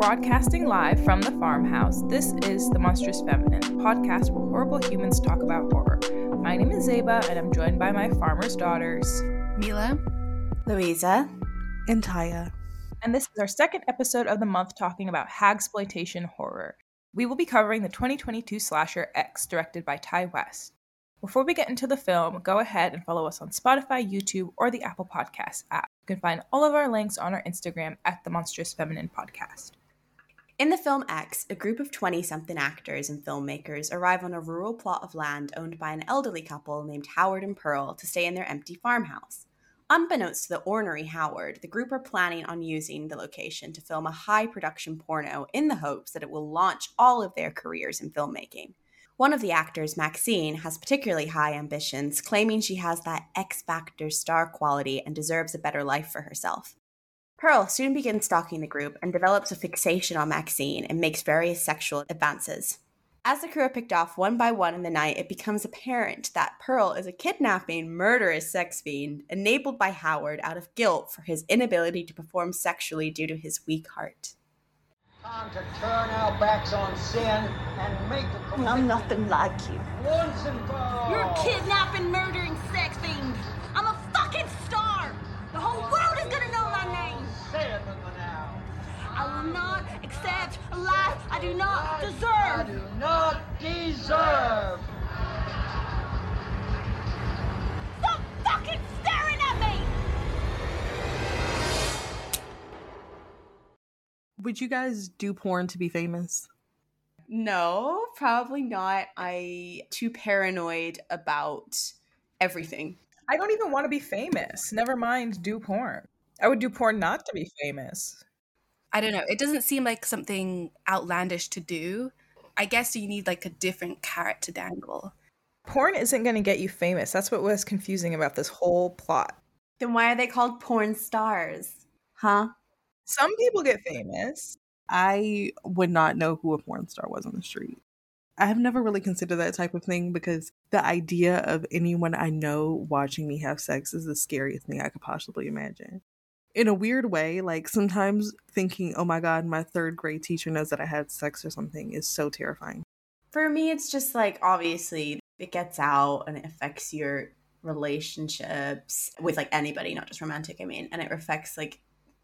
Broadcasting live from the farmhouse, this is The Monstrous Feminine, podcast where horrible humans talk about horror. My name is Zeba, and I'm joined by my farmer's daughters, Mila, Louisa, and Tyia. And this is our second episode of the month talking about hagsploitation horror. We will be covering the 2022 slasher X, directed by Ti West. Before we get into the film, go ahead and follow us on Spotify, YouTube, or the Apple Podcasts app. You can find all of our links on our Instagram at the Monstrous Feminine Podcast. In the film X, a group of 20 something actors and filmmakers arrive on a rural plot of land owned by an elderly couple named Howard and Pearl to stay in their empty farmhouse. Unbeknownst to the ornery Howard, the group are planning on using the location to film a high production porno in the hopes that it will launch all of their careers in filmmaking. One of the actors, Maxine, has particularly high ambitions, claiming she has that X Factor star quality and deserves a better life for herself. Pearl soon begins stalking the group and develops a fixation on Maxine and makes various sexual advances. As the crew are picked off one by one in the night, it becomes apparent that Pearl is a kidnapping, murderous sex fiend enabled by Howard out of guilt for his inability to perform sexually due to his weak heart. Time to turn our backs on sin and make a I'm nothing like you. once and for all. You're a kidnapping, murdering sex fiend. I'm a fucking star. The whole world is gonna know my name. Say it now. I will not accept a life I do not I do not deserve. Stop fucking staring at me. Would you guys do porn to be famous? No, probably not. I too paranoid about everything. I don't even want to be famous. Never mind do porn. I would do porn not to be famous. I don't know. It doesn't seem like something outlandish to do. I guess you need like a different carrot to dangle. Porn isn't going to get you famous. That's what was confusing about this whole plot. Then why are they called porn stars? Huh? Some people get famous. I would not know who a porn star was on the street. I have never really considered that type of thing because the idea of anyone I know watching me have sex is the scariest thing I could possibly imagine. In a weird way, like sometimes thinking, oh my god, my third grade teacher knows that I had sex or something is so terrifying. For me, it's just like obviously it gets out and it affects your relationships with like anybody, not just romantic, I mean, and it affects like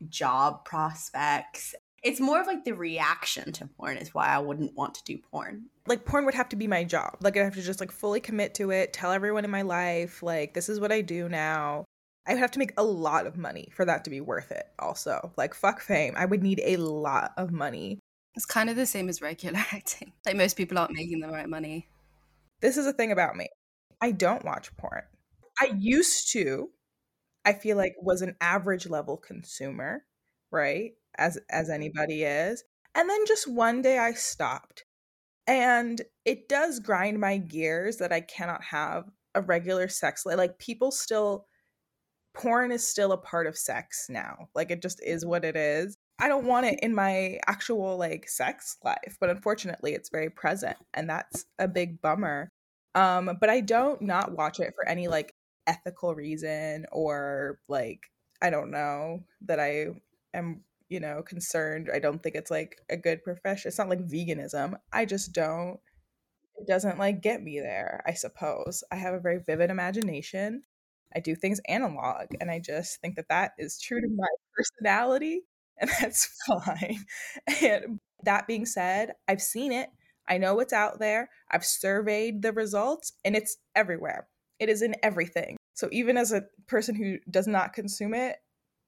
job prospects. It's more of like the reaction to porn is why I wouldn't want to do porn. Like porn would have to be my job. Like I'd have to just like fully commit to it, tell everyone in my life, like this is what I do now. I would have to make a lot of money for that to be worth it, also. Like fuck fame. I would need a lot of money. It's kind of the same as regular acting. Like most people aren't making the right money. This is a thing about me. I don't watch porn. I used to. I feel like was an average level consumer, right? As as anybody is. And then just one day I stopped. And it does grind my gears that I cannot have a regular sex life. Like people still porn is still a part of sex now. Like it just is what it is. I don't want it in my actual like sex life, but unfortunately it's very present and that's a big bummer. Um but I don't not watch it for any like ethical reason or like I don't know that I am, you know, concerned. I don't think it's like a good profession. It's not like veganism. I just don't it doesn't like get me there, I suppose. I have a very vivid imagination. I do things analog and I just think that that is true to my personality and that's fine. And that being said, I've seen it. I know what's out there. I've surveyed the results and it's everywhere. It is in everything. So even as a person who does not consume it,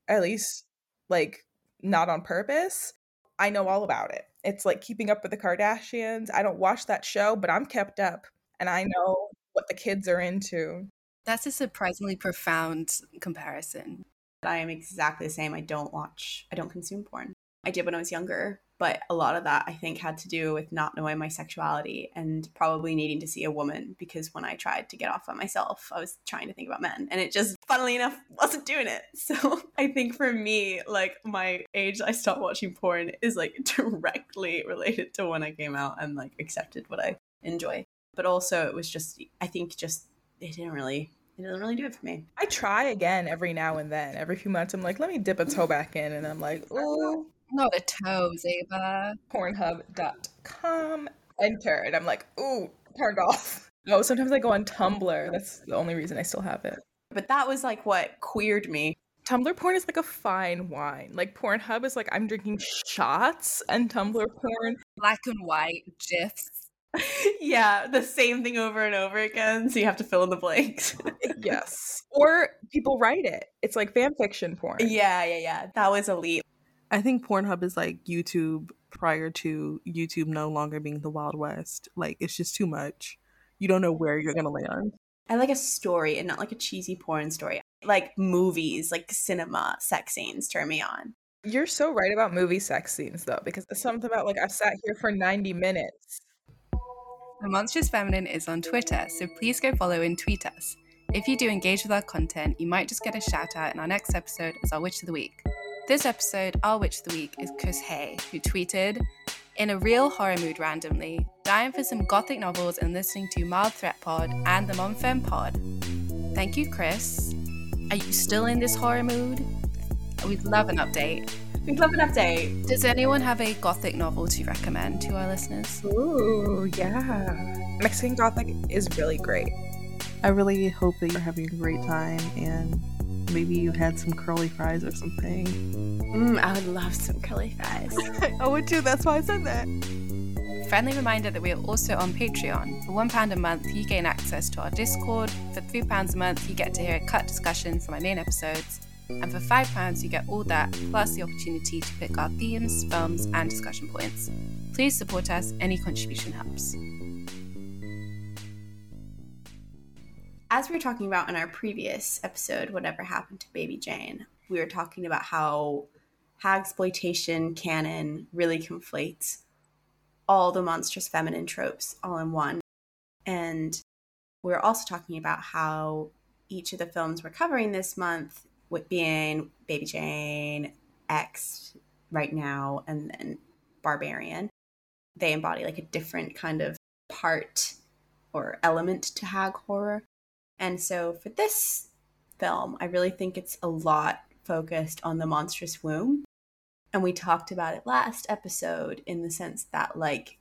at least like not on purpose, I know all about it. It's like keeping up with the Kardashians. I don't watch that show, but I'm kept up and I know what the kids are into. That's a surprisingly profound comparison. I am exactly the same. I don't watch, I don't consume porn. I did when I was younger, but a lot of that I think had to do with not knowing my sexuality and probably needing to see a woman because when I tried to get off on myself, I was trying to think about men and it just, funnily enough, wasn't doing it. So I think for me, like my age I stopped watching porn is like directly related to when I came out and like accepted what I enjoy. but also it was just I think just it didn't really it didn't really do it for me. I try again every now and then. Every few months, I'm like, let me dip a toe back in, and I'm like, oh, Not a toe, Ava. Pornhub.com, enter, and I'm like, ooh, turned off. Oh, sometimes I go on Tumblr. That's the only reason I still have it. But that was like what queered me. Tumblr porn is like a fine wine. Like Pornhub is like I'm drinking shots, and Tumblr porn Black and white gifs. yeah, the same thing over and over again, so you have to fill in the blanks. yes. Or people write it. It's like fan fiction porn. yeah, yeah, yeah. That was elite. I think Pornhub is like YouTube prior to YouTube no longer being the Wild West. Like it's just too much. You don't know where you're gonna land. I like a story and not like a cheesy porn story. Like movies, like cinema, sex scenes turn me on. You're so right about movie sex scenes though, because there's something about like I've sat here for 90 minutes. The Monstrous Feminine is on Twitter, so please go follow and tweet us. If you do engage with our content, you might just get a shout out in our next episode as our Witch of the Week. This episode, our Witch of the Week is Chris Hay, who tweeted, In a real horror mood randomly, dying for some gothic novels and listening to Mild Threat Pod and the Monfem Pod. Thank you, Chris. Are you still in this horror mood? We'd love an update. We'd love an update. Does anyone have a gothic novel to recommend to our listeners? Ooh, yeah. Mexican Gothic is really great. I really hope that you're having a great time and maybe you had some curly fries or something. Mm, I would love some curly fries. I would too. That's why I said that. Friendly reminder that we are also on Patreon. For £1 a month, you gain access to our Discord. For £3 a month, you get to hear a cut discussion from our main episodes. And for £5, you get all that, plus the opportunity to pick our themes, films, and discussion points. Please support us, any contribution helps. As we were talking about in our previous episode, Whatever Happened to Baby Jane, we were talking about how hagsploitation canon really conflates all the monstrous feminine tropes all in one. And we are also talking about how each of the films we're covering this month, with being Baby Jane, X right now, and then Barbarian, they embody like a different kind of part or element to hag horror. And so for this film, I really think it's a lot focused on the monstrous womb. And we talked about it last episode in the sense that, like,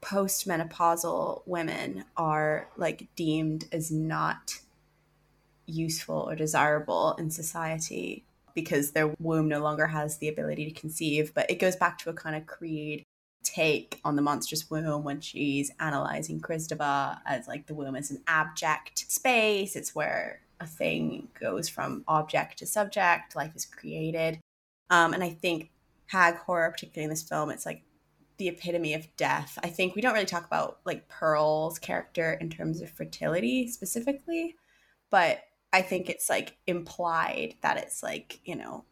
postmenopausal women are like deemed as not useful or desirable in society because their womb no longer has the ability to conceive. But it goes back to a kind of Creed take on the monstrous womb when she's analyzing Kristeva as like the womb is an abject space. It's where a thing goes from object to subject, life is created. Um, and I think hag horror, particularly in this film, it's like the epitome of death. I think we don't really talk about like Pearl's character in terms of fertility specifically, but I think it's like implied that it's like, you know,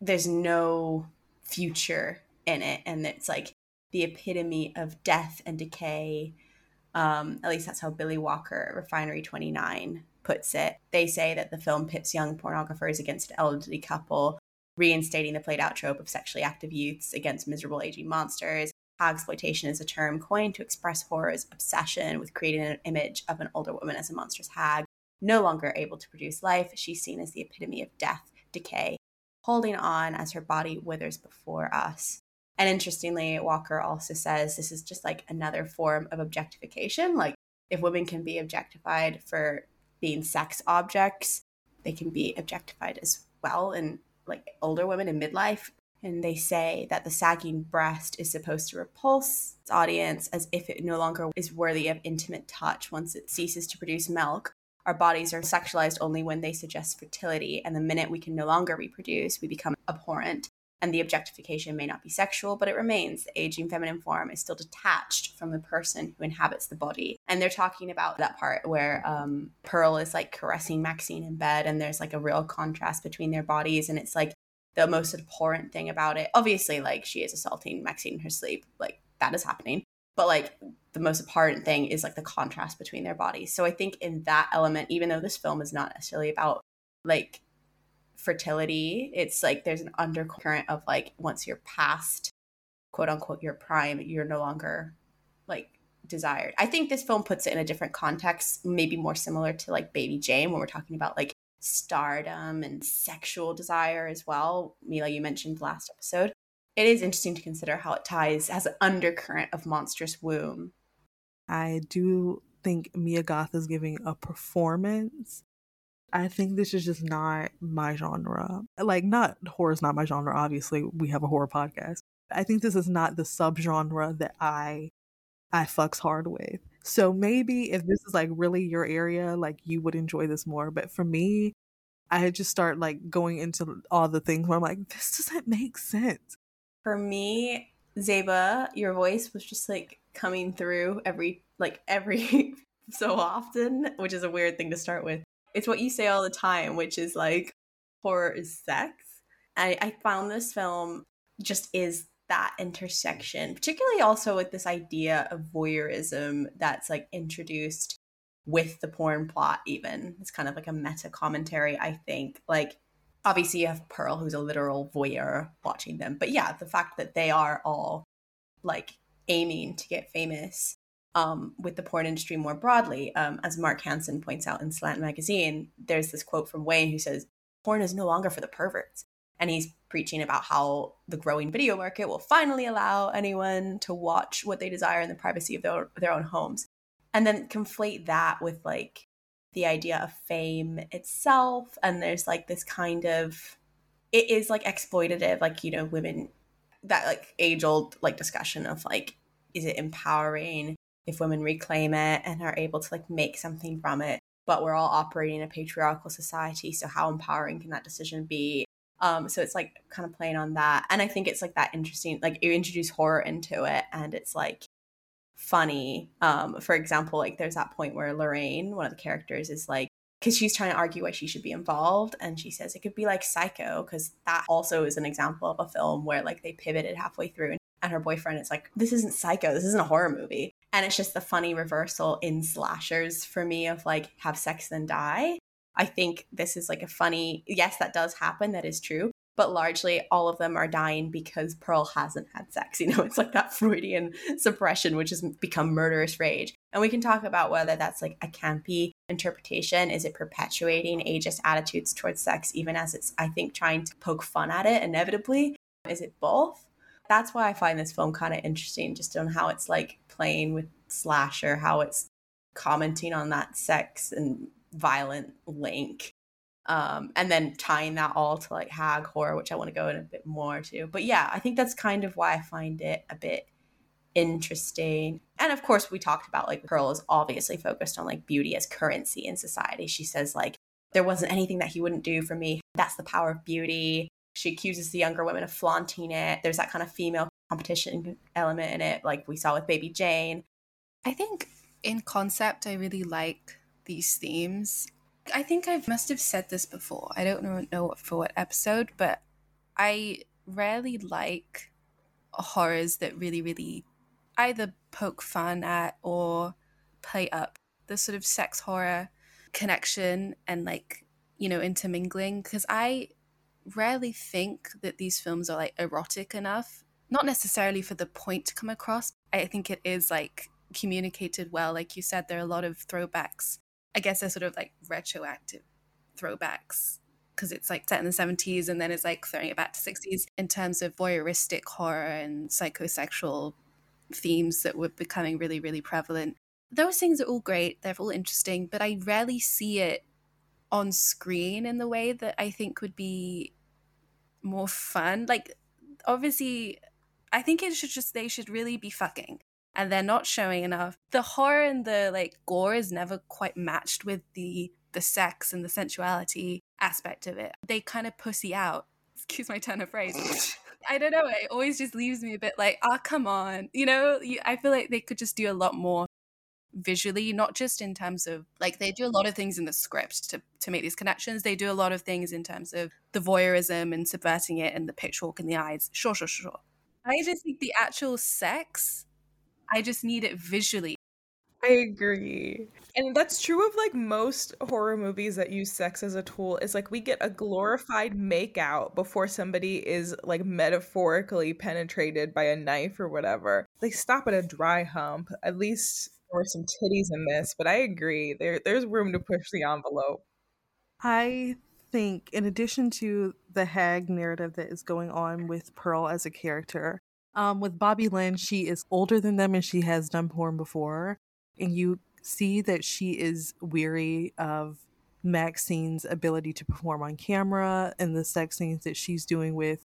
there's no future in it and it's like the epitome of death and decay. Um, at least that's how Billy Walker, Refinery 29, puts it. They say that the film pits young pornographers against an elderly couple, reinstating the played out trope of sexually active youths against miserable aging monsters. Hagsploitation is a term coined to express horror's obsession with creating an image of an older woman as a monstrous hag, no longer able to produce life. She's seen as the epitome of death, decay, holding on as her body withers before us. And interestingly, Walker also says this is just like another form of objectification. Like, if women can be objectified for being sex objects, they can be objectified as well in like older women in midlife. And they say that the sagging breast is supposed to repulse its audience as if it no longer is worthy of intimate touch once it ceases to produce milk. Our bodies are sexualized only when they suggest fertility, and the minute we can no longer reproduce, we become abhorrent and the objectification may not be sexual, but it remains. The aging feminine form is still detached from the person who inhabits the body. And they're talking about that part where um, Pearl is like caressing Maxine in bed, and there's like a real contrast between their bodies. And it's like the most abhorrent thing about it. Obviously, like she is assaulting Maxine in her sleep, like that is happening. But like the most abhorrent thing is like the contrast between their bodies. So I think in that element, even though this film is not necessarily about like fertility. It's like there's an undercurrent of like once you're past quote unquote your prime, you're no longer like desired. I think this film puts it in a different context, maybe more similar to like Baby Jane when we're talking about like stardom and sexual desire as well. Mila, you mentioned last episode. It is interesting to consider how it ties has an undercurrent of monstrous womb. I do think Mia Goth is giving a performance. I think this is just not my genre. Like, not horror is not my genre. Obviously, we have a horror podcast. I think this is not the subgenre that I I fucks hard with. So maybe if this is like really your area, like you would enjoy this more. But for me, I just start like going into all the things where I'm like, this doesn't make sense. For me, Zeba, your voice was just like coming through every like every so often, which is a weird thing to start with. It's what you say all the time, which is like horror is sex. I, I found this film just is that intersection, particularly also with this idea of voyeurism that's like introduced with the porn plot, even. It's kind of like a meta commentary, I think. Like, obviously, you have Pearl, who's a literal voyeur watching them. But yeah, the fact that they are all like aiming to get famous um, with the porn industry more broadly. Um, as Mark Hansen points out in Slant Magazine, there's this quote from Wayne who says, Porn is no longer for the perverts. And he's preaching about how the growing video market will finally allow anyone to watch what they desire in the privacy of their, their own homes. And then conflate that with like the idea of fame itself. And there's like this kind of, it is like exploitative, like, you know, women, that like age old like discussion of like, is it empowering if women reclaim it and are able to like make something from it? But we're all operating in a patriarchal society. So, how empowering can that decision be? Um, so it's like kind of playing on that. And I think it's like that interesting, like you introduce horror into it and it's like funny. Um, for example, like there's that point where Lorraine, one of the characters, is like, because she's trying to argue why she should be involved. And she says it could be like Psycho, because that also is an example of a film where like they pivoted halfway through. And her boyfriend is like, this isn't Psycho, this isn't a horror movie. And it's just the funny reversal in slashers for me of like, have sex then die. I think this is like a funny, yes, that does happen. That is true. But largely, all of them are dying because Pearl hasn't had sex. You know, it's like that Freudian suppression, which has become murderous rage. And we can talk about whether that's like a campy interpretation. Is it perpetuating ageist attitudes towards sex, even as it's, I think, trying to poke fun at it inevitably? Is it both? That's why I find this film kind of interesting, just on how it's like playing with slasher, how it's commenting on that sex and violent link um, and then tying that all to like hag horror which i want to go in a bit more to. But yeah i think that's kind of why i find it a bit interesting. And of course we talked about like pearl is obviously focused on like beauty as currency in society. She says like there wasn't anything that he wouldn't do for me. That's the power of beauty. She accuses the younger women of flaunting it. There's that kind of female competition element in it like we saw with baby jane. I think in concept i really like these themes. I think I must have said this before. I don't know, know for what episode, but I rarely like horrors that really, really either poke fun at or play up the sort of sex horror connection and like, you know, intermingling. Because I rarely think that these films are like erotic enough. Not necessarily for the point to come across. I think it is like communicated well. Like you said, there are a lot of throwbacks I guess they're sort of like retroactive throwbacks because it's like set in the 70s and then it's like throwing it back to 60s in terms of voyeuristic horror and psychosexual themes that were becoming really, really prevalent. Those things are all great, they're all interesting, but I rarely see it on screen in the way that I think would be more fun. Like, obviously, I think it should just, they should really be fucking and they're not showing enough. The horror and the like gore is never quite matched with the the sex and the sensuality aspect of it. They kind of pussy out. Excuse my turn of phrase. I don't know. It always just leaves me a bit like, oh, come on. You know, you, I feel like they could just do a lot more visually, not just in terms of like they do a lot of things in the script to to make these connections. They do a lot of things in terms of the voyeurism and subverting it and the pitchfork in the eyes. Sure, sure, sure. I just think the actual sex I just need it visually. I agree. And that's true of like most horror movies that use sex as a tool is like we get a glorified makeout before somebody is like metaphorically penetrated by a knife or whatever. they stop at a dry hump. At least there were some titties in this, but I agree. There there's room to push the envelope. I think, in addition to the hag narrative that is going on with Pearl as a character, um, with Bobby Lynn, she is older than them and she has done porn before. And you see that she is weary of Maxine's ability to perform on camera and the sex scenes that she's doing with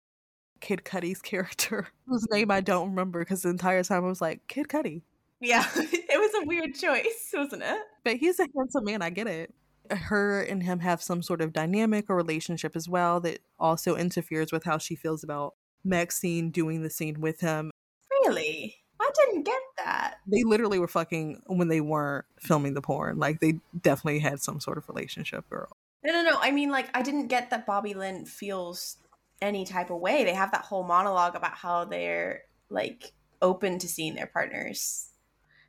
Kid Cudi's character, whose name I don't remember because the entire time I was like, Kid Cudi. Yeah, it was a weird choice, wasn't it? But he's a handsome man, I get it. Her and him have some sort of dynamic or relationship as well that also interferes with how she feels about Maxine doing the scene with him. Really? I didn't get that. They literally were fucking when they weren't filming the porn. Like they definitely had some sort of relationship, girl. No, no, no. I mean, like, I didn't get that Bobby Lynn feels any type of way. They have that whole monologue about how they're like open to seeing their partners.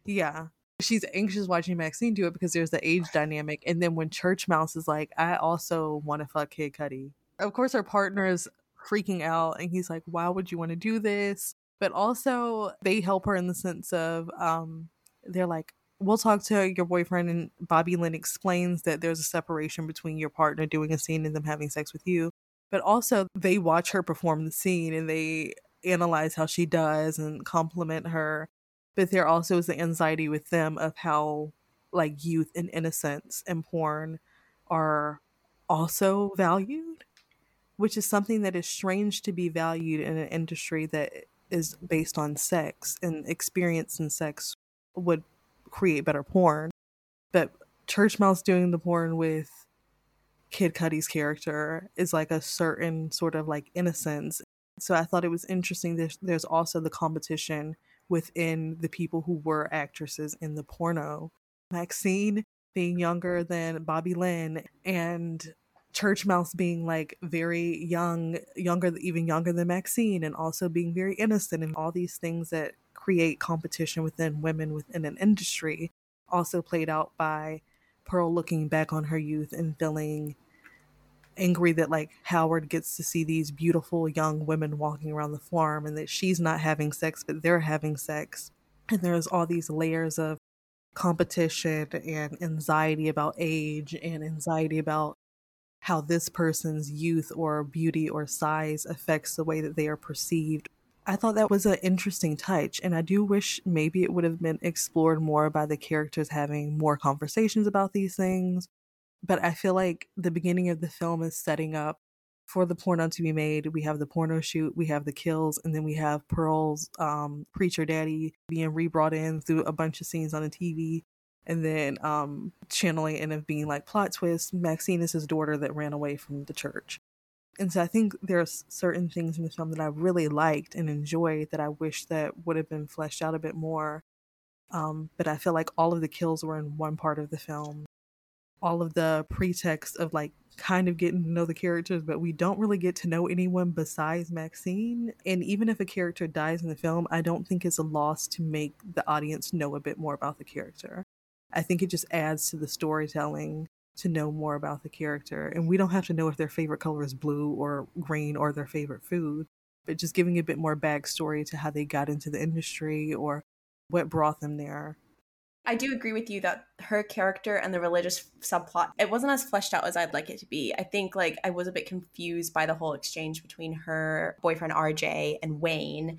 Yeah. She's anxious watching Maxine do it because there's the age dynamic. And then when Church Mouse is like, I also want to fuck Kid Cudi. Of course, her partner is freaking out and he's like, Why would you want to do this? But also, they help her in the sense of, um, they're like, We'll talk to your boyfriend. And Bobby Lynn explains that there's a separation between your partner doing a scene and them having sex with you. But also, they watch her perform the scene and they analyze how she does and compliment her but there also is the anxiety with them of how like youth and innocence and porn are also valued which is something that is strange to be valued in an industry that is based on sex and experience in sex would create better porn but church mouse doing the porn with kid cudi's character is like a certain sort of like innocence so i thought it was interesting there's, there's also the competition within the people who were actresses in the porno. Maxine being younger than Bobby Lynn and Church Mouse being like very young, younger, even younger than Maxine, and also being very innocent, and all these things that create competition within women within an industry. Also played out by Pearl looking back on her youth and feeling angry that like Howard gets to see these beautiful young women walking around the farm and that she's not having sex but they're having sex and there's all these layers of competition and anxiety about age and anxiety about how this person's youth or beauty or size affects the way that they are perceived. I thought that was an interesting touch, and I do wish maybe it would have been explored more by the characters having more conversations about these things but I feel like the beginning of the film is setting up for the porno to be made. We have the porno shoot, we have the kills, and then we have Pearl's um, preacher daddy being re-brought in through a bunch of scenes on the TV. And then um, channeling and of being like plot twist, Maxine is his daughter that ran away from the church. And so I think there's certain things in the film that I really liked and enjoyed that I wish that would have been fleshed out a bit more. Um, but I feel like all of the kills were in one part of the film all of the pretext of like kind of getting to know the characters, but we don't really get to know anyone besides Maxine. And even if a character dies in the film, I don't think it's a loss to make the audience know a bit more about the character. I think it just adds to the storytelling to know more about the character. And we don't have to know if their favorite color is blue or green or their favorite food, but just giving a bit more backstory to how they got into the industry or what brought them there I do agree with you that her character and the religious subplot it wasn't as fleshed out as I'd like it to be. I think like I was a bit confused by the whole exchange between her boyfriend RJ and Wayne,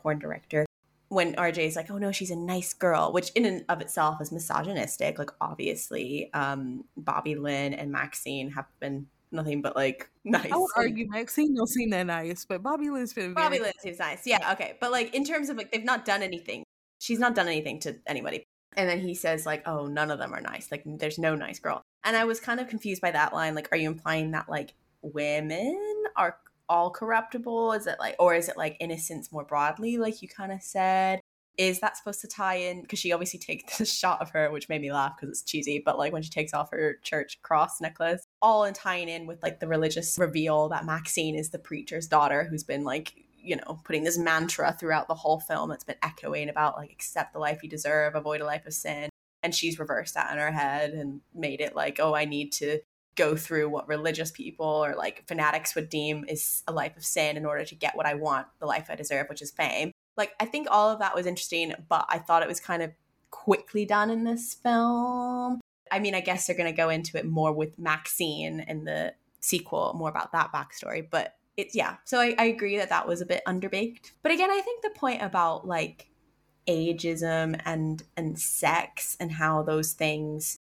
porn director. When RJ is like, "Oh no, she's a nice girl," which in and of itself is misogynistic. Like obviously, um, Bobby Lynn and Maxine have been nothing but like nice. I would argue Maxine don't seem that nice, but Bobby Lynn's been Bobby Lynn seems nice. Yeah, okay, but like in terms of like they've not done anything. She's not done anything to anybody. And then he says, like, oh, none of them are nice. Like, there's no nice girl. And I was kind of confused by that line. Like, are you implying that, like, women are all corruptible? Is it like, or is it like innocence more broadly, like you kind of said? Is that supposed to tie in? Because she obviously takes the shot of her, which made me laugh because it's cheesy. But like when she takes off her church cross necklace, all in tying in with like the religious reveal that Maxine is the preacher's daughter who's been like you know, putting this mantra throughout the whole film that's been echoing about like accept the life you deserve, avoid a life of sin. And she's reversed that in her head and made it like, oh, I need to go through what religious people or like fanatics would deem is a life of sin in order to get what I want, the life I deserve, which is fame. Like, I think all of that was interesting, but I thought it was kind of quickly done in this film. I mean, I guess they're going to go into it more with Maxine in the sequel, more about that backstory. But it's, yeah. So I, I agree that that was a bit underbaked. But again, I think the point about like ageism and and sex and how those things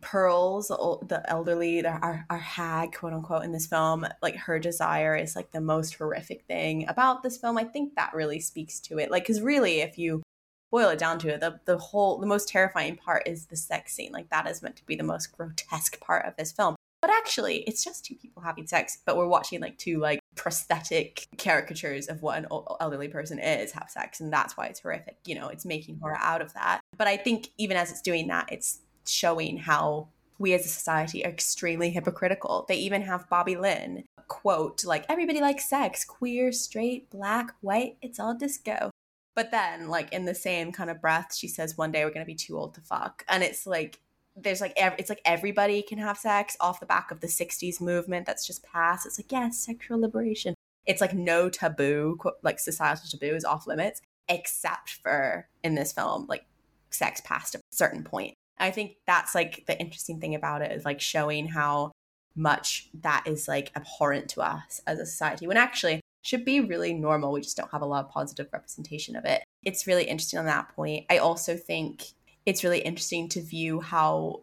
pearls the elderly our, our hag quote unquote in this film like her desire is like the most horrific thing about this film. I think that really speaks to it. Like because really if you boil it down to it the, the whole the most terrifying part is the sex scene. Like that is meant to be the most grotesque part of this film. But actually it's just two people having sex but we're watching like two like prosthetic caricatures of what an elderly person is have sex and that's why it's horrific. You know it's making horror out of that. But i think even as it's doing that it's showing how we as a society are extremely hypocritical. They even have Bobby Lynn quote like everybody likes sex, queer, straight, black, white, it's all disco. But then like in the same kind of breath she says one day we're going to be too old to fuck. And it's like there's like ev- it's like everybody can have sex off the back of the 60s movement that's just passed. It's like yes, sexual liberation. It's like no taboo, like societal taboo is off limits except for in this film like sex past a certain point I think that's like the interesting thing about it is like showing how much that is like abhorrent to us as a society when actually should be really normal. We just don't have a lot of positive representation of it. It's really interesting on that point. I also think it's really interesting to view how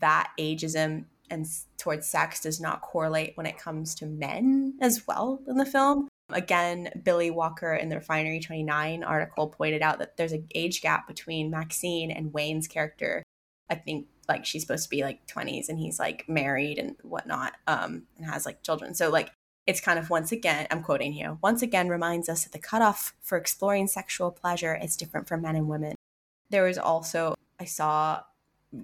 that ageism and towards sex does not correlate when it comes to men as well in the film. Again, Billy Walker in the Refinery 29 article pointed out that there's an age gap between Maxine and Wayne's character. I think like she's supposed to be like 20s and he's like married and whatnot um and has like children. So like it's kind of once again i'm quoting here once again reminds us that the cutoff for exploring sexual pleasure is different for men and women. There was also i saw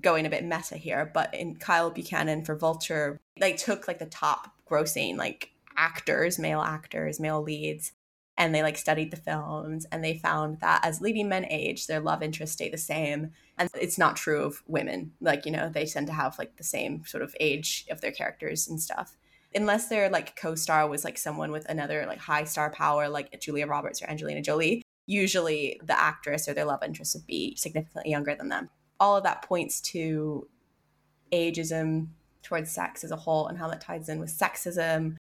going a bit meta here but in kyle buchanan for vulture they took like the top grossing like actors male actors male leads and they like studied the films and they found that as leading men age their love interests stay the same and it's not true of women. Like you know they tend to have like the same sort of age of their characters and stuff. Unless their like co-star was like someone with another like high star power like julia roberts or angelina jolie usually the actress or their love interest would be significantly younger than them. All of that points to ageism towards sex as a whole and how that ties in with sexism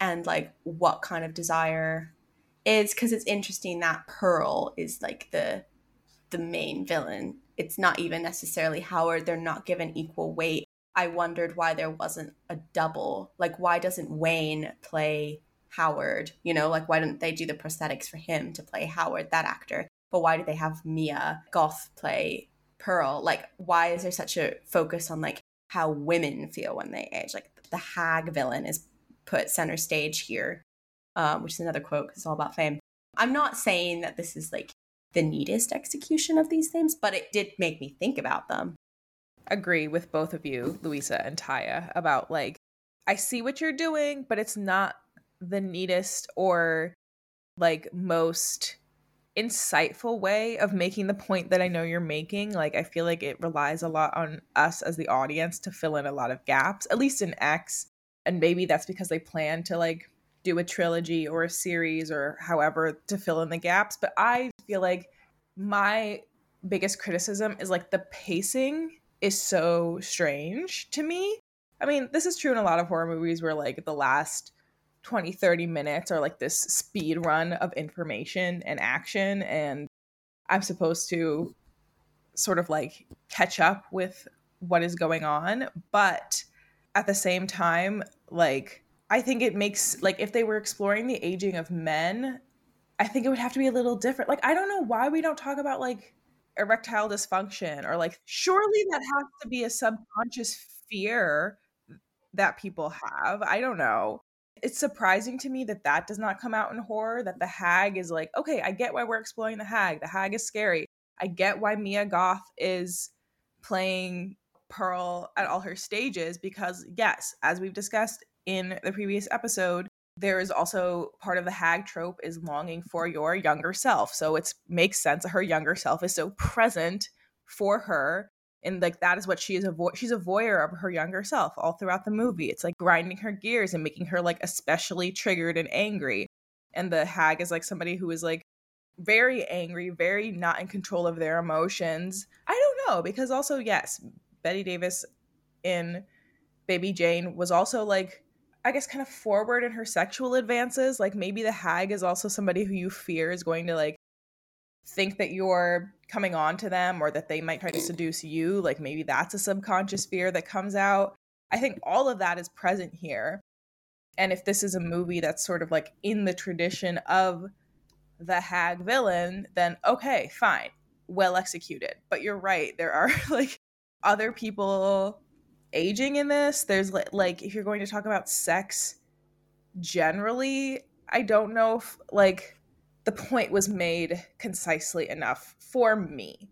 and like what kind of desire is because it's interesting that Pearl is like the the main villain. It's not even necessarily Howard. They're not given equal weight. I wondered why there wasn't a double. Like, why doesn't Wayne play Howard? You know, like, why didn't they do the prosthetics for him to play Howard, that actor? But why do they have Mia Goth play Pearl? Like, why is there such a focus on like how women feel when they age? Like, the hag villain is put center stage here um, which is another quote because it's all about fame. I'm not saying that this is like the neatest execution of these themes, but it did make me think about them. Agree with both of you, Louisa and Tyia, about like, I see what you're doing, but it's not the neatest or like most insightful way of making the point that I know you're making. Like, I feel like it relies a lot on us as the audience to fill in a lot of gaps, at least in X. And maybe that's because they plan to like do a trilogy or a series or however to fill in the gaps. But I feel like my biggest criticism is like the pacing is so strange to me. I mean, this is true in a lot of horror movies where like the last 20, 30 minutes are like this speed run of information and action. And I'm supposed to sort of like catch up with what is going on. But at the same time, like, I think it makes like if they were exploring the aging of men, I think it would have to be a little different. Like I don't know why we don't talk about like erectile dysfunction or like surely that has to be a subconscious fear that people have. I don't know. It's surprising to me that that does not come out in horror that the hag is like, okay, I get why we're exploring the hag. The hag is scary. I get why Mia Goth is playing Pearl at all her stages because yes, as we've discussed in the previous episode, there is also part of the hag trope is longing for your younger self. So it makes sense that her younger self is so present for her. And like that is what she is a vo- she's a voyeur of her younger self all throughout the movie. It's like grinding her gears and making her like especially triggered and angry. And the hag is like somebody who is like very angry, very not in control of their emotions. I don't know because also yes, Bette Davis in Baby Jane was also like I guess kind of forward in her sexual advances. Like maybe the hag is also somebody who you fear is going to like think that you're coming on to them or that they might try to seduce you. Like maybe that's a subconscious fear that comes out. I think all of that is present here. And if this is a movie that's sort of like in the tradition of the hag villain, then okay, fine, well executed. But you're right, there are like other people aging in this. There's like, if you're going to talk about sex generally, I don't know if like the point was made concisely enough for me.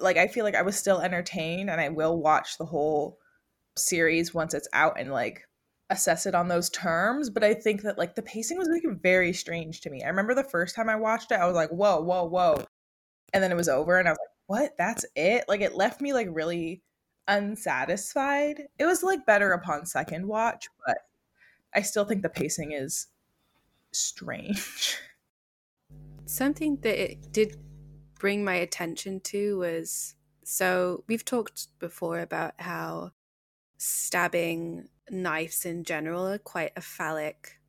Like, I feel like I was still entertained and I will watch the whole series once it's out and like assess it on those terms but i think that like the pacing was like very strange to me i remember the first time i watched it i was like whoa whoa whoa and then it was over and i was like what that's it like it left me like really unsatisfied it was like better upon second watch but i still think the pacing is strange something that it did bring my attention to was so we've talked before about how stabbing knives in general are quite a phallic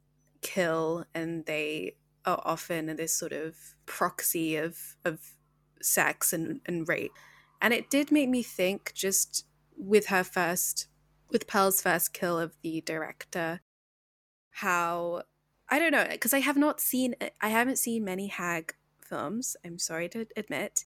kill and they are often this sort of proxy of of sex and, and rape. And it did make me think just with her first with Pearl's first kill of the director, how I don't know, because I have not seen I haven't seen many hag films, I'm sorry to admit.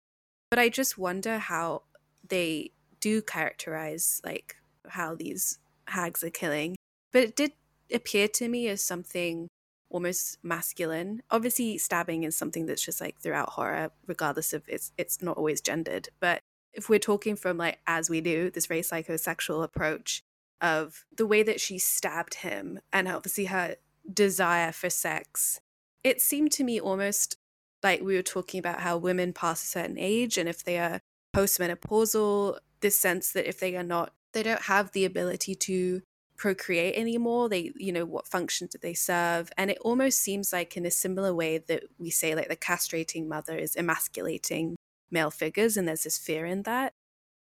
But I just wonder how they do characterize like how these hags are killing. But it did appear to me as something almost masculine. Obviously, stabbing is something that's just like throughout horror, regardless of it's it's not always gendered. But if we're talking from like as we do this very psychosexual approach of the way that she stabbed him and obviously her desire for sex, it seemed to me almost like we were talking about how women pass a certain age and if they are postmenopausal, this sense that if they are not they don't have the ability to procreate anymore. They you know what function do they serve? And it almost seems like in a similar way that we say like the castrating mother is emasculating male figures and there's this fear in that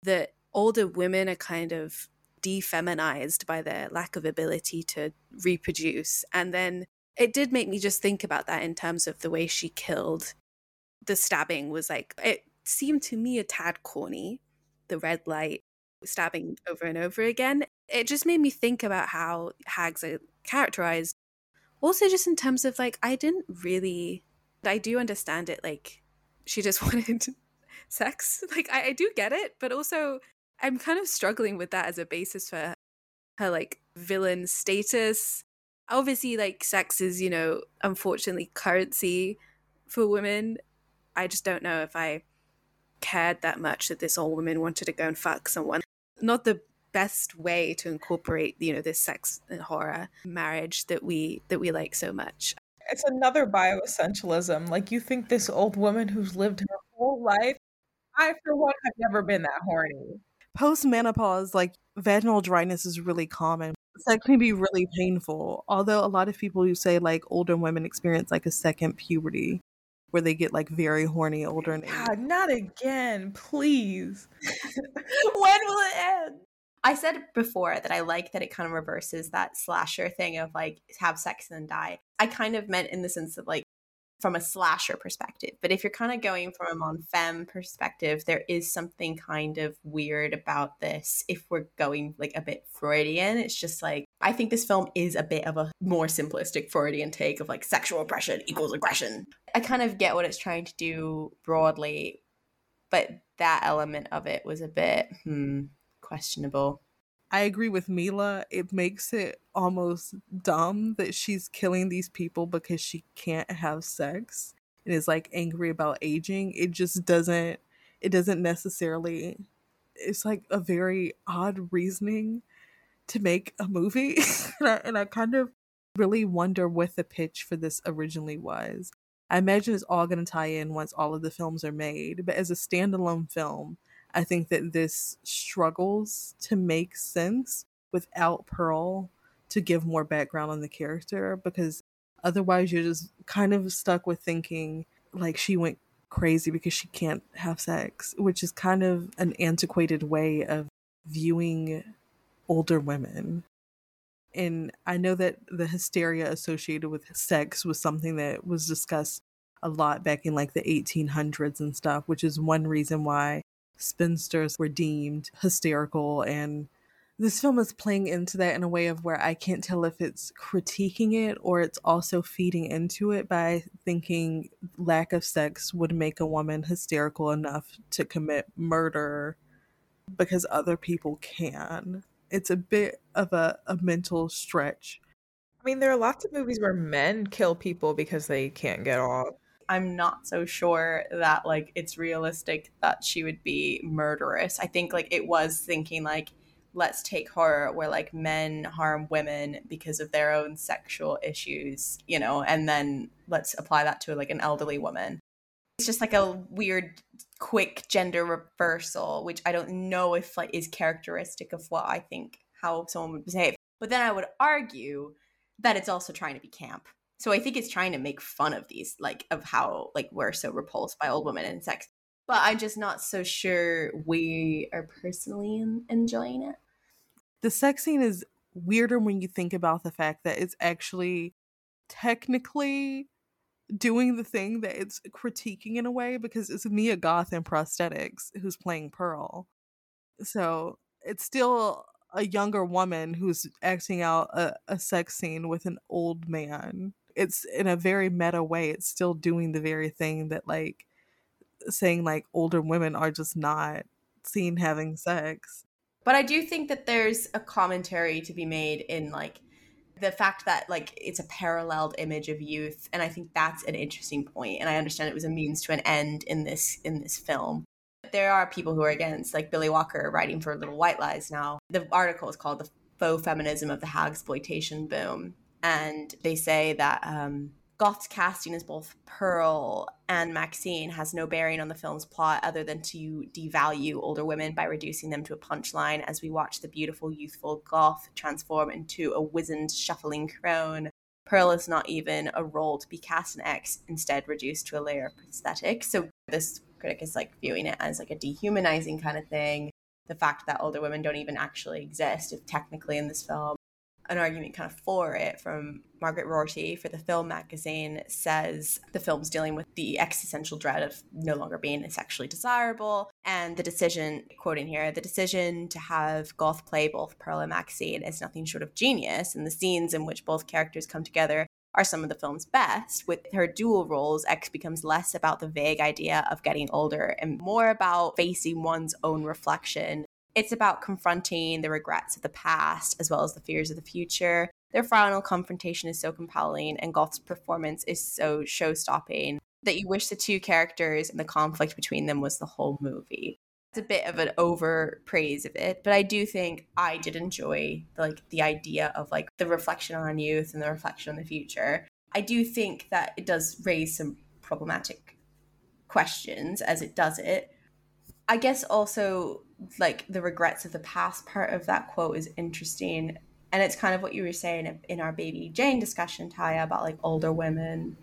that older women are kind of defeminized by their lack of ability to reproduce and then it did make me just think about that in terms of the way she killed the stabbing was like it seemed to me a tad corny the red light stabbing over and over again. It just made me think about how hags are characterized. Also, just in terms of like, I didn't really, I do understand it. Like, she just wanted sex. Like, I, I do get it, but also, I'm kind of struggling with that as a basis for her, like villain status. Obviously, like, sex is, you know, unfortunately currency for women. I just don't know if I cared that much that this old woman wanted to go and fuck someone not the best way to incorporate you know this sex and horror marriage that we that we like so much it's another bioessentialism like you think this old woman who's lived her whole life i for one have never been that horny post menopause like vaginal dryness is really common sex can be really painful although a lot of people who say like older women experience like a second puberty where they get like very horny older and God, not again, please. when will it end? I said before that I like that it kind of reverses that slasher thing of like have sex and then die. I kind of meant in the sense of like from a slasher perspective. But if you're kind of going from a mon femme perspective, there is something kind of weird about this. If we're going like a bit Freudian, it's just like I think this film is a bit of a more simplistic Freudian take of like sexual oppression equals aggression. I kind of get what it's trying to do broadly, but that element of it was a bit hmm, questionable. I agree with Mila. It makes it almost dumb that she's killing these people because she can't have sex and is like angry about aging. It just doesn't it doesn't necessarily it's like a very odd reasoning to make a movie. and, I, and I kind of really wonder what the pitch for this originally was. I imagine it's all going to tie in once all of the films are made, but as a standalone film, I think that this struggles to make sense without Pearl to give more background on the character because otherwise you're just kind of stuck with thinking like she went crazy because she can't have sex, which is kind of an antiquated way of viewing older women. And I know that the hysteria associated with sex was something that was discussed a lot back in like the 1800s and stuff, which is one reason why spinsters were deemed hysterical and this film is playing into that in a way of where I can't tell if it's critiquing it or it's also feeding into it by thinking lack of sex would make a woman hysterical enough to commit murder because other people can. It's a bit of a, a mental stretch. I mean, there are lots of movies where men kill people because they can't get off. I'm not so sure that like it's realistic that she would be murderous. I think like it was thinking like let's take horror where like men harm women because of their own sexual issues, you know, and then let's apply that to like an elderly woman. It's just like a weird quick gender reversal, which I don't know if like is characteristic of what I think how someone would behave. But then I would argue that it's also trying to be camp. So I think it's trying to make fun of these, like of how like we're so repulsed by old women and sex but I'm just not so sure we are personally enjoying it. The sex scene is weirder when you think about the fact that it's actually technically doing the thing that it's critiquing in a way because it's Mia Goth in prosthetics who's playing Pearl. So it's still a younger woman who's acting out a, a sex scene with an old man. It's in a very meta way. It's still doing the very thing that like saying like older women are just not seen having sex. But I do think that there's a commentary to be made in like the fact that like it's a paralleled image of youth and I think that's an interesting point and I understand it was a means to an end in this in this film. There are people who are against like Billy Walker writing for Little White Lies now. The article is called The Faux Feminism of the Hagsploitation Boom and they say that um Goth's casting as both Pearl and Maxine has no bearing on the film's plot other than to devalue older women by reducing them to a punchline as we watch the beautiful, youthful Goth transform into a wizened, shuffling crone. Pearl is not even a role to be cast in X, instead reduced to a layer of prosthetics. So this critic is like viewing it as like a dehumanizing kind of thing. The fact that older women don't even actually exist, if technically in this film, an argument kind of for it from Margaret Rorty for the film magazine says the film's dealing with the existential dread of no longer being sexually desirable and the decision quoting here the decision to have goth play both pearl and maxine is nothing short of genius and the scenes in which both characters come together are some of the film's best. With her dual roles, X becomes less about the vague idea of getting older and more about facing one's own reflection it's about confronting the regrets of the past as well as the fears of the future. Their final confrontation is so compelling, and Goth's performance is so show stopping that you wish the two characters and the conflict between them was the whole movie. It's a bit of an over praise of it, but I do think I did enjoy like the idea of like the reflection on youth and the reflection on the future. I do think that it does raise some problematic questions as it does it. I guess also like the regrets of the past part of that quote is interesting. And it's kind of what you were saying in our baby jane discussion Tyia about like older women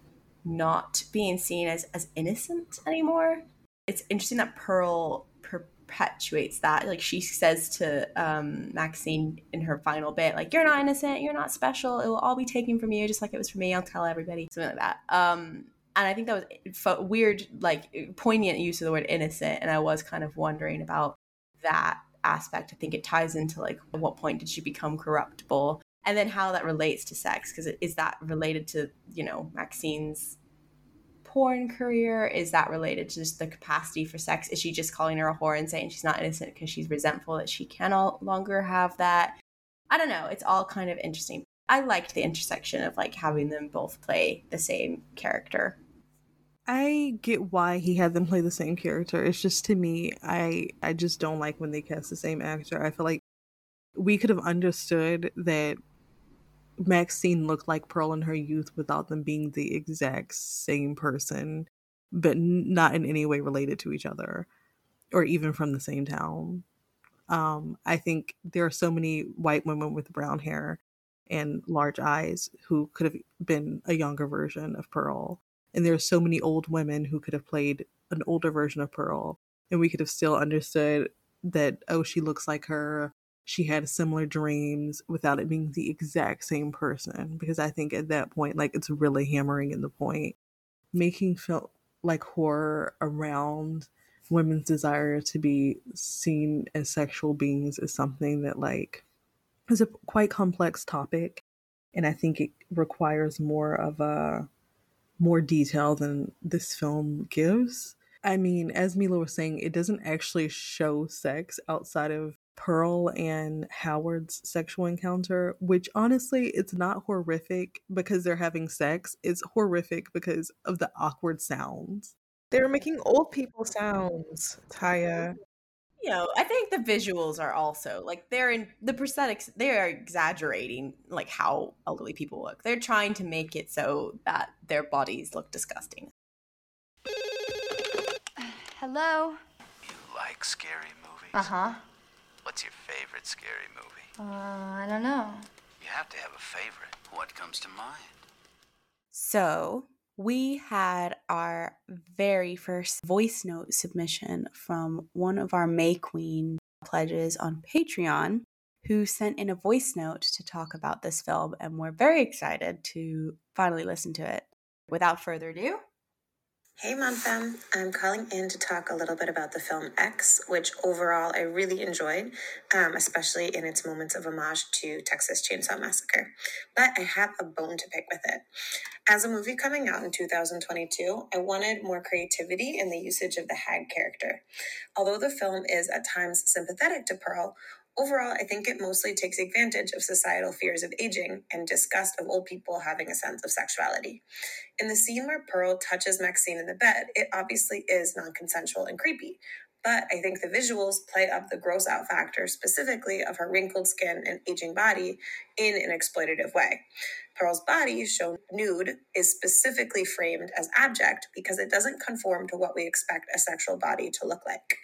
not being seen as as innocent anymore. It's interesting that pearl perpetuates that. Like she says to um, maxine in her final bit like you're not innocent. You're not special. It will all be taken from you just like it was for me. I'll tell everybody. Something like that. Um and i think that was weird like poignant use of the word innocent. And i was kind of wondering about that aspect. I think it ties into like at what point did she become corruptible? And then how that relates to sex, because is that related to, you know, Maxine's porn career? Is that related to just the capacity for sex? Is she just calling her a whore and saying she's not innocent because she's resentful that she can no longer have that? I don't know. It's all kind of interesting. I liked the intersection of like having them both play the same character. I get why he had them play the same character. It's just to me, I I just don't like when they cast the same actor. I feel like we could have understood that Maxine looked like Pearl in her youth without them being the exact same person, but not in any way related to each other or even from the same town. Um, I think there are so many white women with brown hair and large eyes who could have been a younger version of Pearl and there are so many old women who could have played an older version of Pearl and we could have still understood that oh she looks like her. She had similar dreams without it being the exact same person because i think at that point like it's really hammering in the point. Making felt like horror around women's desire to be seen as sexual beings is something that like is a quite complex topic and i think it requires more of a more detail than this film gives. I mean as mila was saying it doesn't actually show sex outside of pearl and howard's sexual encounter which honestly it's not horrific because they're having sex. It's horrific because of the awkward sounds. They were making old people sounds, Tyia. You know, I think the visuals are also like they're in the prosthetics. They are exaggerating like how elderly people look. They're trying to make it so that their bodies look disgusting. Hello? You like scary movies? Uh huh. What's your favorite scary movie? Uh, I don't know. You have to have a favorite. What comes to mind? So we had our very first voice note submission from one of our May Queen pledges on Patreon who sent in a voice note to talk about this film, and we're very excited to finally listen to it. Without further ado, Hey, MonFam. I'm calling in to talk a little bit about the film X, which overall I really enjoyed, um, especially in its moments of homage to Texas Chainsaw Massacre. But I have a bone to pick with it. As a movie coming out in 2022, I wanted more creativity in the usage of the Hag character. Although the film is at times sympathetic to Pearl, Overall, I think it mostly takes advantage of societal fears of aging and disgust of old people having a sense of sexuality. In the scene where Pearl touches Maxine in the bed, it obviously is non consensual and creepy. But I think the visuals play up the gross out factor, specifically of her wrinkled skin and aging body, in an exploitative way. Pearl's body, shown nude, is specifically framed as abject because it doesn't conform to what we expect a sexual body to look like.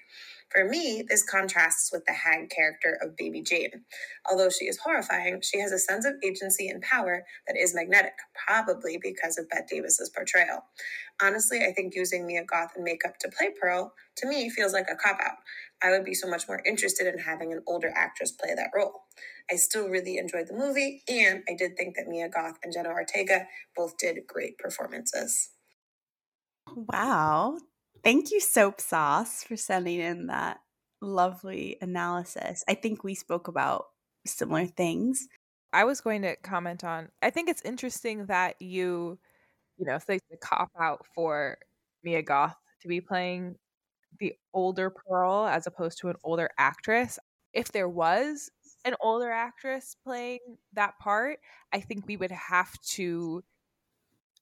For me, this contrasts with the hag character of Baby Jane. Although she is horrifying, she has a sense of agency and power that is magnetic, probably because of Bette Davis's portrayal. Honestly, I think using Mia Goth and makeup to play Pearl, to me, feels like a cop out. I would be so much more interested in having an older actress play that role. I still really enjoyed the movie, and I did think that Mia Goth and Jenna Ortega both did great performances. wow. Thank you, Soap Sauce, for sending in that lovely analysis. I think we spoke about similar things. I was going to comment on I think it's interesting that you, you know, say the cop out for Mia Goth to be playing the older Pearl as opposed to an older actress. If there was an older actress playing that part, I think we would have to,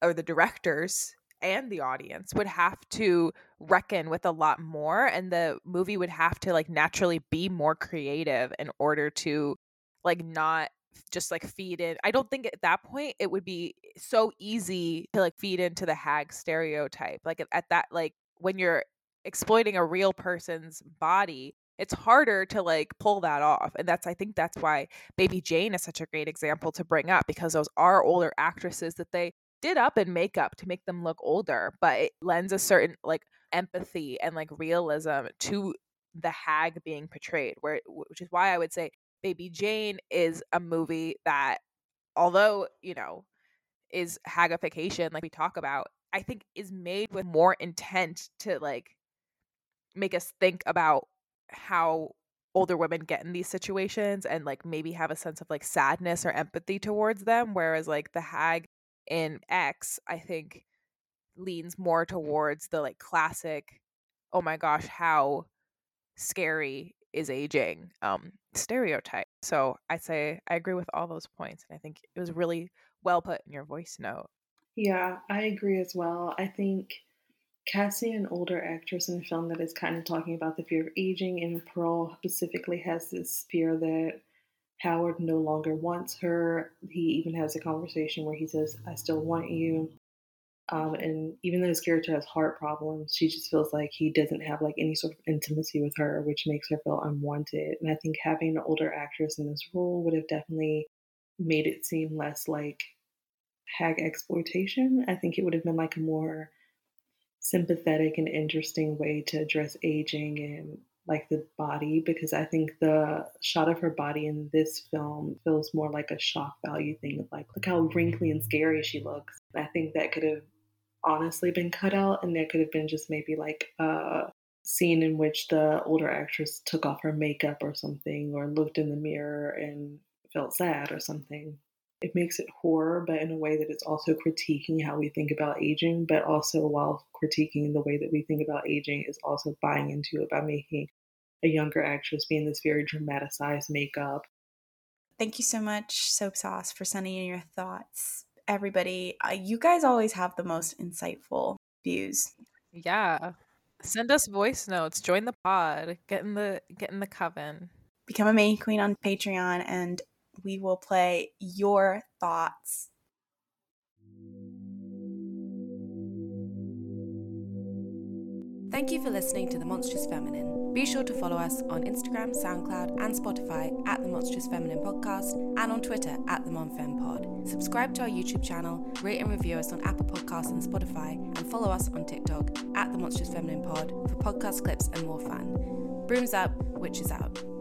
or the directors and the audience would have to reckon with a lot more, and the movie would have to like naturally be more creative in order to like not just like feed in. I don't think at that point it would be so easy to like feed into the hag stereotype. Like at- at that like when you're exploiting a real person's body, it's harder to like pull that off. And that's I think that's why Baby Jane is such a great example to bring up because those are older actresses that they did up in makeup to make them look older, but it lends a certain like empathy and like realism to the hag being portrayed where which is why I would say Baby Jane is a movie that although, you know, is hagification like we talk about, I think is made with more intent to like make us think about how older women get in these situations and like maybe have a sense of like sadness or empathy towards them whereas like the hag in X I think leans more towards the like classic oh my gosh how scary is aging? um stereotype. So i'd say i agree with all those points and i think it was really well put in your voice note. Yeah, I agree as well. I think casting an older actress in a film that is kind of talking about the fear of aging, and Pearl specifically has this fear that Howard no longer wants her. He even has a conversation where he says, I still want you. Um, and even though his character has heart problems, she just feels like he doesn't have like any sort of intimacy with her, which makes her feel unwanted. And I think having an older actress in this role would have definitely made it seem less like hagsploitation. I think it would have been like a more sympathetic and interesting way to address aging and like the body because I think the shot of her body in this film feels more like a shock value thing of like, look how wrinkly and scary she looks. I think that could have honestly been cut out and that could have been just maybe like a scene in which the older actress took off her makeup or something or looked in the mirror and felt sad or something. It makes it horror, but in a way that it's also critiquing how we think about aging, but also while critiquing the way that we think about aging is also buying into it by making a younger actress be in this very dramatized makeup. Thank you so much, Soap Sauce, for sending in your thoughts. Everybody, uh, you guys always have the most insightful views. Yeah. Send us voice notes. Join the pod. Get in the get in the coven. Become a May Queen on Patreon, and we will play your thoughts. Thank you for listening to The Monstrous Feminine. Be sure to follow us on Instagram, SoundCloud, and Spotify at The Monstrous Feminine Podcast and on Twitter at The MonFemPod. Subscribe to our YouTube channel, rate and review us on Apple Podcasts and Spotify, and follow us on TikTok at The Monstrous Feminine Pod for podcast clips and more fun. Brooms up, witches out.